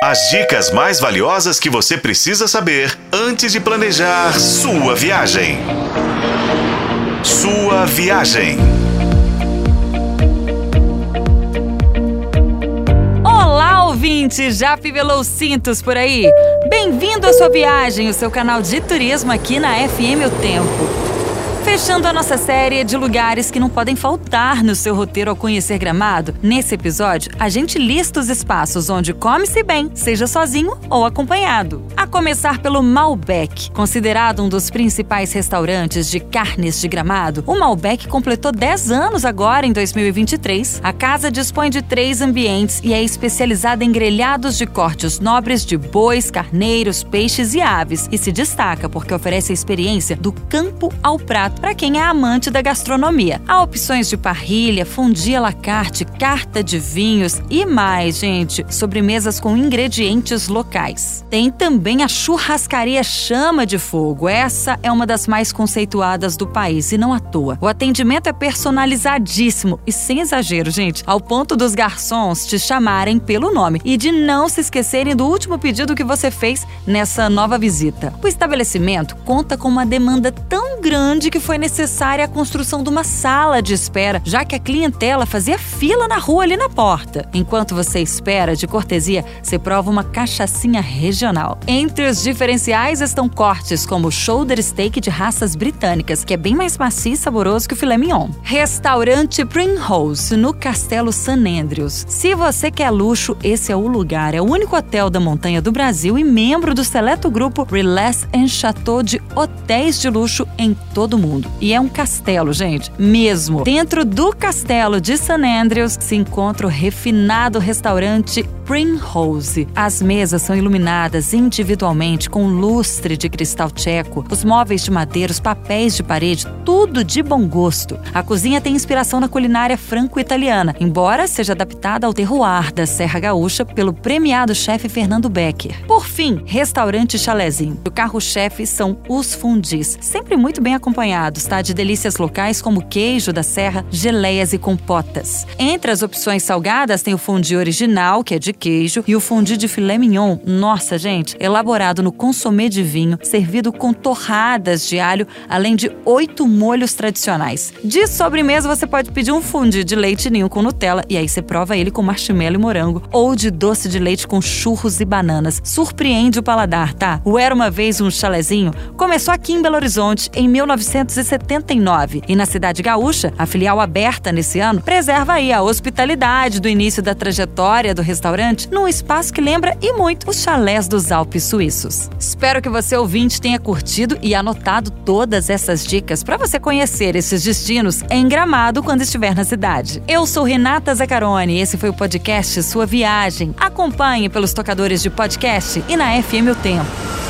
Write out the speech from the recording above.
As dicas mais valiosas que você precisa saber antes de planejar sua viagem. Sua viagem. Olá, ouvinte! Já fivelou cintos por aí? Bem-vindo à sua viagem, o seu canal de turismo aqui na FM O Tempo. Fechando a nossa série de lugares que não podem faltar no seu roteiro ao conhecer Gramado, nesse episódio a gente lista os espaços onde come-se bem, seja sozinho ou acompanhado. A começar pelo Malbec, considerado um dos principais restaurantes de carnes de Gramado, o Malbec completou 10 anos agora em 2023. A casa dispõe de três ambientes e é especializada em grelhados de cortes nobres de bois, carneiros, peixes e aves, e se destaca porque oferece a experiência do campo ao prato para quem é amante da gastronomia. Há opções de parrilha, fundi à la carte, carta de vinhos e mais, gente, sobremesas com ingredientes locais. Tem também a churrascaria Chama de Fogo. Essa é uma das mais conceituadas do país e não à toa. O atendimento é personalizadíssimo e sem exagero, gente, ao ponto dos garçons te chamarem pelo nome e de não se esquecerem do último pedido que você fez nessa nova visita. O estabelecimento conta com uma demanda tão grande que foi necessária a construção de uma sala de espera, já que a clientela fazia fila na rua ali na porta. Enquanto você espera, de cortesia, você prova uma cachaçinha regional. Entre os diferenciais estão cortes como o shoulder steak de raças britânicas, que é bem mais macio e saboroso que o filé mignon. Restaurante Primrose, no Castelo San Andrews. Se você quer luxo, esse é o lugar. É o único hotel da montanha do Brasil e membro do seleto grupo Relax and Chateau de hotéis de luxo em todo o mundo mundo. E é um castelo, gente, mesmo. Dentro do castelo de St. Andrews se encontra o refinado restaurante Primrose. As mesas são iluminadas individualmente com lustre de cristal tcheco, os móveis de madeira, os papéis de parede, tudo de bom gosto. A cozinha tem inspiração na culinária franco-italiana, embora seja adaptada ao terroir da Serra Gaúcha pelo premiado chefe Fernando Becker. Por fim, restaurante Chalezinho. O carro-chefe são os fundis, sempre muito bem acompanhados, tá? De delícias locais como queijo da serra, geleias e compotas. Entre as opções salgadas tem o fundi original, que é de queijo, e o fundi de filé mignon, nossa gente, elaborado no consomê de vinho, servido com torradas de alho, além de oito molhos tradicionais. De sobremesa, você pode pedir um fundi de leite ninho com Nutella, e aí você prova ele com marshmallow e morango, ou de doce de leite com churros e bananas. Surpreende o paladar, tá? O Era Uma Vez um Chalezinho começou aqui em Belo Horizonte em 1979, e na cidade gaúcha, a filial aberta nesse ano preserva aí a hospitalidade do início da trajetória do restaurante num espaço que lembra e muito os chalés dos Alpes suíços. Espero que você ouvinte tenha curtido e anotado todas essas dicas para você conhecer esses destinos em Gramado quando estiver na cidade. Eu sou Renata Zacarone e esse foi o podcast Sua Viagem. Acompanhe pelos tocadores de podcast e na FM O Tempo.